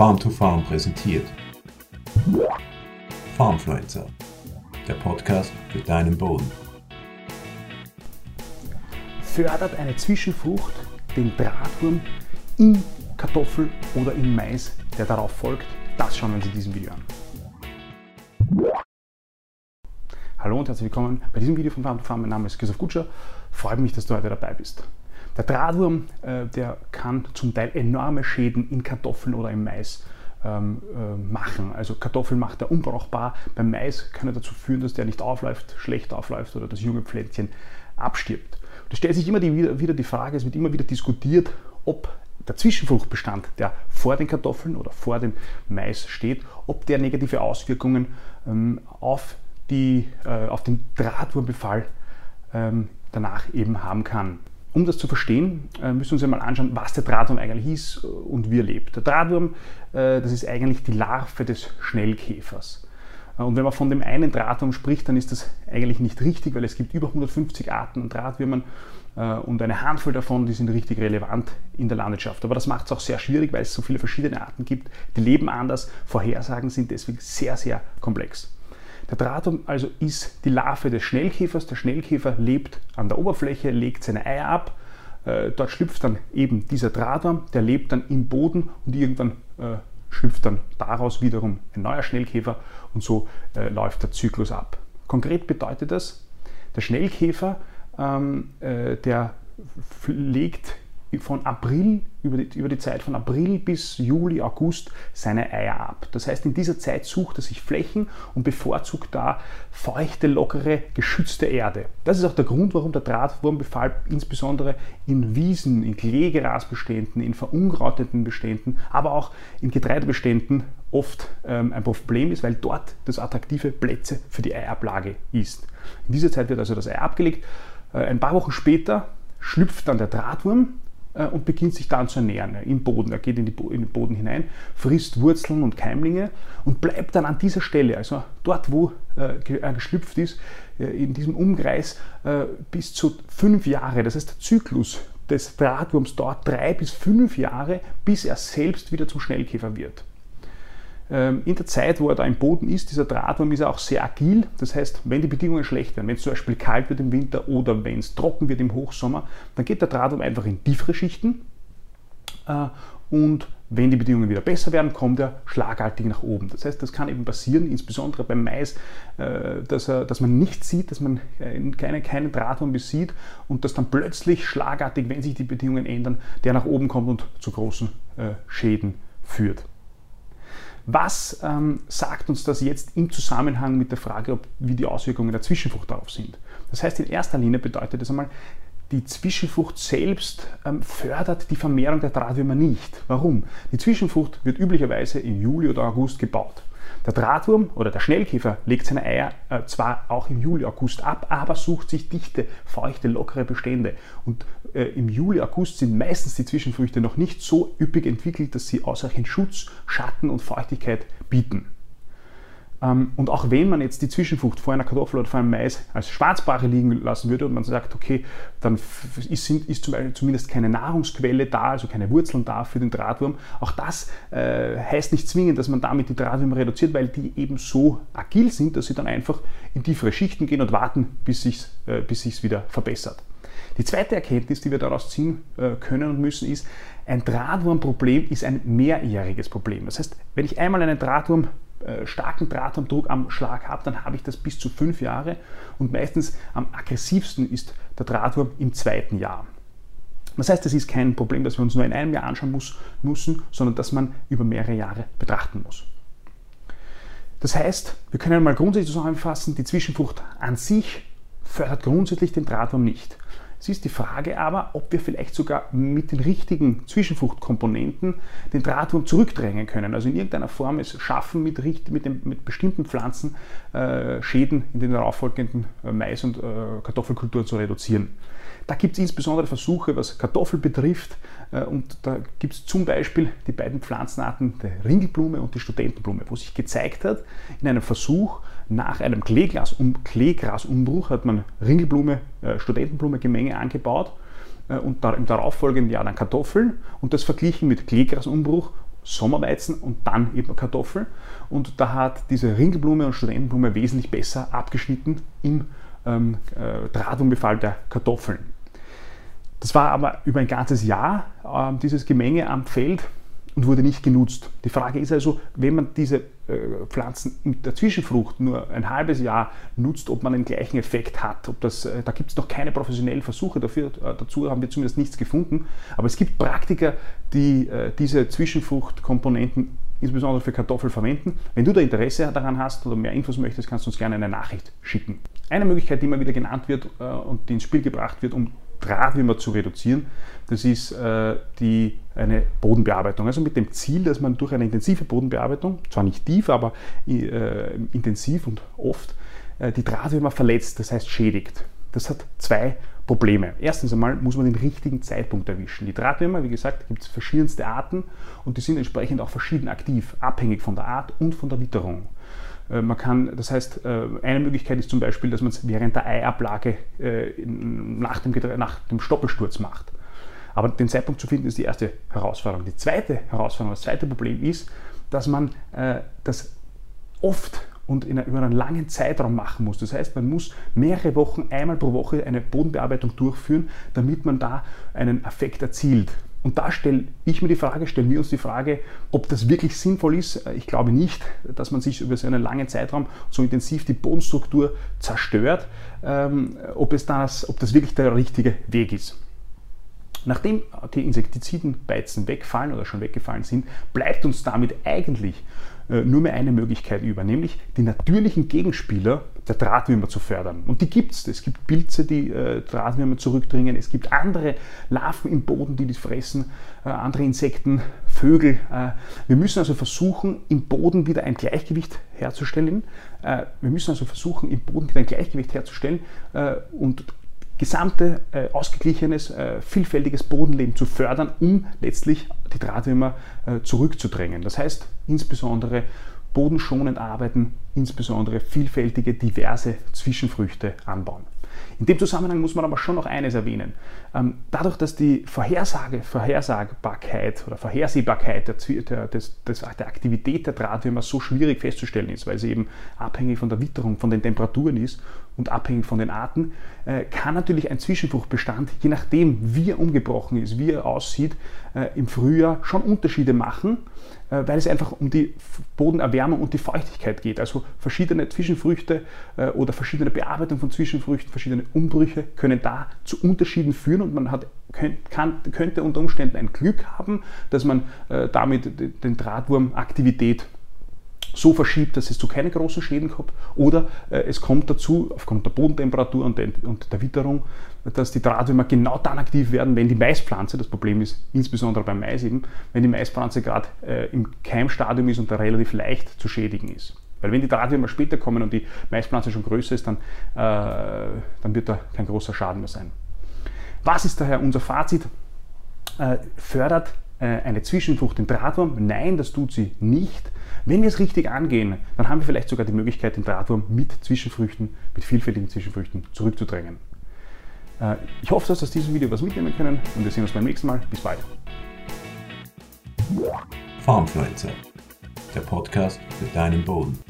Farm to Farm präsentiert. Farmfluencer, der Podcast für deinen Boden. Fördert eine Zwischenfrucht den Drahtwurm in Kartoffel oder in Mais, der darauf folgt? Das schauen wir uns in diesem Video an. Hallo und herzlich willkommen bei diesem Video von Farm to Farm. Mein Name ist Christoph Gutscher. Freut mich, dass du heute dabei bist. Der Drahtwurm, äh, der kann zum Teil enorme Schäden in Kartoffeln oder im Mais ähm, äh, machen. Also Kartoffeln macht er unbrauchbar. Beim Mais kann er dazu führen, dass der nicht aufläuft, schlecht aufläuft oder das junge Pflänzchen abstirbt. Es stellt sich immer die, wieder die Frage, es wird immer wieder diskutiert, ob der Zwischenfruchtbestand, der vor den Kartoffeln oder vor dem Mais steht, ob der negative Auswirkungen ähm, auf, die, äh, auf den Drahtwurmbefall ähm, danach eben haben kann. Um das zu verstehen, äh, müssen wir uns einmal anschauen, was der Drahtwurm eigentlich ist und wie er lebt. Der Drahtwurm, äh, das ist eigentlich die Larve des Schnellkäfers. Äh, und wenn man von dem einen Drahtwurm spricht, dann ist das eigentlich nicht richtig, weil es gibt über 150 Arten an Drahtwürmern und eine Handvoll davon, die sind richtig relevant in der Landwirtschaft. Aber das macht es auch sehr schwierig, weil es so viele verschiedene Arten gibt. Die leben anders, Vorhersagen sind deswegen sehr, sehr komplex. Der Drahtum also ist die Larve des Schnellkäfers. Der Schnellkäfer lebt an der Oberfläche, legt seine Eier ab. Äh, dort schlüpft dann eben dieser Drahtwurm, der lebt dann im Boden und irgendwann äh, schlüpft dann daraus wiederum ein neuer Schnellkäfer und so äh, läuft der Zyklus ab. Konkret bedeutet das, der Schnellkäfer, ähm, äh, der legt von April, über die, über die Zeit von April bis Juli, August seine Eier ab. Das heißt, in dieser Zeit sucht er sich Flächen und bevorzugt da feuchte, lockere, geschützte Erde. Das ist auch der Grund, warum der Drahtwurmbefall insbesondere in Wiesen, in Kleegrasbeständen, in verunkrauteten Beständen, aber auch in Getreidebeständen oft ähm, ein Problem ist, weil dort das attraktive Plätze für die Eiablage ist. In dieser Zeit wird also das Ei abgelegt. Äh, ein paar Wochen später schlüpft dann der Drahtwurm und beginnt sich dann zu ernähren im Boden. Er geht in, die, in, den Boden hinein, frisst Wurzeln und Keimlinge und bleibt dann an dieser Stelle, also dort, wo äh, er geschlüpft ist, äh, in diesem Umkreis bis zu fünf Jahre. Das heißt, der Zyklus des Drahtwurms dauert drei bis fünf Jahre, bis er selbst wieder zum Schnellkäfer wird. Ähm, in der Zeit, wo er da im Boden ist, dieser Drahtwurm ist er auch sehr agil. Das heißt, wenn die Bedingungen schlecht werden, wenn es zum Beispiel kalt wird im Winter oder wenn es trocken wird im Hochsommer, dann geht der Drahtwurm einfach in tiefere Schichten. Äh, und wenn die Bedingungen wieder besser werden, kommt er schlagartig nach oben. Das heißt, das kann eben passieren, insbesondere beim Mais, äh, dass, er, dass man nicht sieht, dass man äh, keine, keinen Drahtwurm besieht und dass dann plötzlich schlagartig, wenn sich die Bedingungen ändern, der nach oben kommt und zu großen Schäden führt. Was ähm, sagt uns das jetzt im Zusammenhang mit der Frage, ob, wie die Auswirkungen der Zwischenfrucht darauf sind? Das heißt, in erster Linie bedeutet das einmal, die Zwischenfrucht selbst ähm, fördert die Vermehrung der Drahtwürmer nicht. Warum? Die Zwischenfrucht wird üblicherweise im Juli oder August gebaut. Der Drahtwurm oder der Schnellkäfer legt seine Eier äh, zwar auch im Juli, August ab, aber sucht sich dichte, feuchte, lockere Bestände. Und im Juli, August sind meistens die Zwischenfrüchte noch nicht so üppig entwickelt, dass sie ausreichend Schutz, Schatten und Feuchtigkeit bieten. Ähm, und auch wenn man jetzt die Zwischenfrucht vor einer Kartoffel oder vor einem Mais als Schwarzbare liegen lassen würde und man sagt, okay, dann ist, ist zum Beispiel zumindest keine Nahrungsquelle da, also keine Wurzeln da für den Drahtwurm. Auch das äh, heißt nicht zwingend, dass man damit die Drahtwürmer reduziert, weil die eben so agil sind, dass sie dann einfach in tiefere Schichten gehen und warten, bis sich äh, wieder verbessert. Die zweite Erkenntnis, die wir daraus ziehen äh, können und müssen, ist, ein Drahtwurmproblem ist ein mehrjähriges Problem. Das heißt, wenn ich einmal einen Drahtwurm äh, starken Drahtumdruck am Schlag habe, dann habe ich das bis zu fünf Jahre und meistens am aggressivsten ist der Drahtwurm im zweiten Jahr. Das heißt, es ist kein Problem, das wir uns nur in einem Jahr anschauen muss, müssen, sondern dass man über mehrere Jahre betrachten muss. Das heißt, wir können mal grundsätzlich zusammenfassen, die Zwischenfrucht an sich fördert grundsätzlich den Drahtwurm nicht. Es ist die Frage aber, ob wir vielleicht sogar mit den richtigen Zwischenfruchtkomponenten den Drahtwurm zurückdrängen können. Also in irgendeiner Form es schaffen, mit, mit, dem, mit bestimmten Pflanzen äh, Schäden in den darauffolgenden äh, Mais- und äh, Kartoffelkulturen zu reduzieren. Da gibt es insbesondere Versuche, was Kartoffel betrifft. Äh, und da gibt es zum Beispiel die beiden Pflanzenarten der Ringelblume und die Studentenblume, wo sich gezeigt hat, in einem Versuch nach einem Kleegrasumbruch hat man Ringelblume, äh, Studentenblume-Gemenge angebaut äh, und im darauffolgenden Jahr dann Kartoffeln und das verglichen mit Kleegrasumbruch Sommerweizen und dann eben Kartoffeln. Und da hat diese Ringelblume und Studentenblume wesentlich besser abgeschnitten im ähm, äh, Drahtwurmbefall der Kartoffeln. Das war aber über ein ganzes Jahr äh, dieses Gemenge am Feld und wurde nicht genutzt. Die Frage ist also, wenn man diese äh, Pflanzen in der Zwischenfrucht nur ein halbes Jahr nutzt, ob man den gleichen Effekt hat. Ob das, äh, da gibt es noch keine professionellen Versuche dafür, äh, dazu haben wir zumindest nichts gefunden. Aber es gibt Praktiker, die diese Zwischenfruchtkomponenten insbesondere für Kartoffeln verwenden. Wenn du da Interesse daran hast oder mehr Infos möchtest, kannst du uns gerne eine Nachricht schicken. Eine Möglichkeit, die immer wieder genannt wird und die ins Spiel gebracht wird, um Drahtwürmer zu reduzieren, das ist äh, die, eine Bodenbearbeitung. Also mit dem Ziel, dass man durch eine intensive Bodenbearbeitung, zwar nicht tief, aber äh, intensiv und oft, äh, die Drahtwürmer verletzt, das heißt schädigt. Das hat zwei Probleme. Erstens einmal muss man den richtigen Zeitpunkt erwischen. Die Drahtwürmer, wie gesagt, gibt es verschiedenste Arten und die sind entsprechend auch verschieden aktiv, abhängig von der Art und von der Witterung. Äh, man kann, das heißt, äh, eine Möglichkeit ist zum Beispiel, dass man es während der Eiablage äh, nach dem, nach dem Stoppelsturz macht. Aber den Zeitpunkt zu finden, ist die erste Herausforderung. Die zweite Herausforderung, das zweite Problem ist, dass man das oft und in, über einen langen Zeitraum machen muss. Das heißt, man muss mehrere Wochen einmal pro Woche eine Bodenbearbeitung durchführen, damit man da einen Effekt erzielt. Und da stelle ich mir die Frage, stellen wir uns die Frage, ob das wirklich sinnvoll ist. Ich glaube nicht, dass man sich über so einen langen Zeitraum so intensiv die Bodenstruktur zerstört, ähm, ob, es das, ob das wirklich der richtige Weg ist. Nachdem die Insektizidenbeizen wegfallen oder schon weggefallen sind, bleibt uns damit eigentlich äh, nur mehr eine Möglichkeit über, nämlich die natürlichen Gegenspieler der Drahtwürmer zu fördern. Und die gibt es. Es gibt Pilze, die äh, Drahtwürmer zurückdringen. Es gibt andere Larven im Boden, die das fressen, äh, andere Insekten, Vögel. Äh, wir müssen also versuchen, im Boden wieder ein Gleichgewicht herzustellen. Äh, wir müssen also versuchen, im Boden wieder ein Gleichgewicht herzustellen äh, und gesamte äh, ausgeglichenes, äh, vielfältiges Bodenleben zu fördern, um letztlich die Drahtwürmer äh, zurückzudrängen. Das heißt insbesondere bodenschonend arbeiten, insbesondere vielfältige, diverse Zwischenfrüchte anbauen. In dem Zusammenhang muss man aber schon noch eines erwähnen. Ähm, dadurch, dass die Vorhersage, Vorhersagbarkeit oder Vorhersehbarkeit der, der, des, der Aktivität der Drahtwürmer so schwierig festzustellen ist, weil sie eben abhängig von der Witterung, von den Temperaturen ist und abhängig von den Arten, äh, kann natürlich ein Zwischenfruchtbestand, je nachdem wie er umgebrochen ist, wie er aussieht, äh, im Frühjahr schon Unterschiede machen, äh, weil es einfach um die Bodenerwärmung und die Feuchtigkeit geht. Also verschiedene Zwischenfrüchte oder verschiedene Bearbeitung von Zwischenfrüchten, verschiedene Umbrüche können da zu Unterschieden führen und man hat, kann, könnte unter Umständen ein Glück haben, dass man damit den Drahtwurmaktivität so verschiebt, dass es zu keinen großen Schäden kommt. Oder äh, es kommt dazu, aufgrund der Bodentemperatur und, den, und der Witterung, dass die Drahtwürmer genau dann aktiv werden, wenn die Maispflanze, das Problem ist insbesondere beim Mais eben, wenn die Maispflanze gerade äh, im Keimstadium ist und da relativ leicht zu schädigen ist. Weil wenn die Drahtwürmer später kommen und die Maispflanze schon größer ist, dann, äh, dann wird da kein großer Schaden mehr sein. Was ist daher unser Fazit? Äh, fördert eine Zwischenfrucht den Drahtwurm? Nein, das tut sie nicht. Wenn wir es richtig angehen, dann haben wir vielleicht sogar die Möglichkeit, den Drahtwurm mit Zwischenfrüchten, mit vielfältigen Zwischenfrüchten zurückzudrängen. Äh, ich hoffe, dass du aus diesem Video was mitnehmen können und wir sehen uns beim nächsten Mal. Bis bald. Farmfluencer, der Podcast für deinen Boden.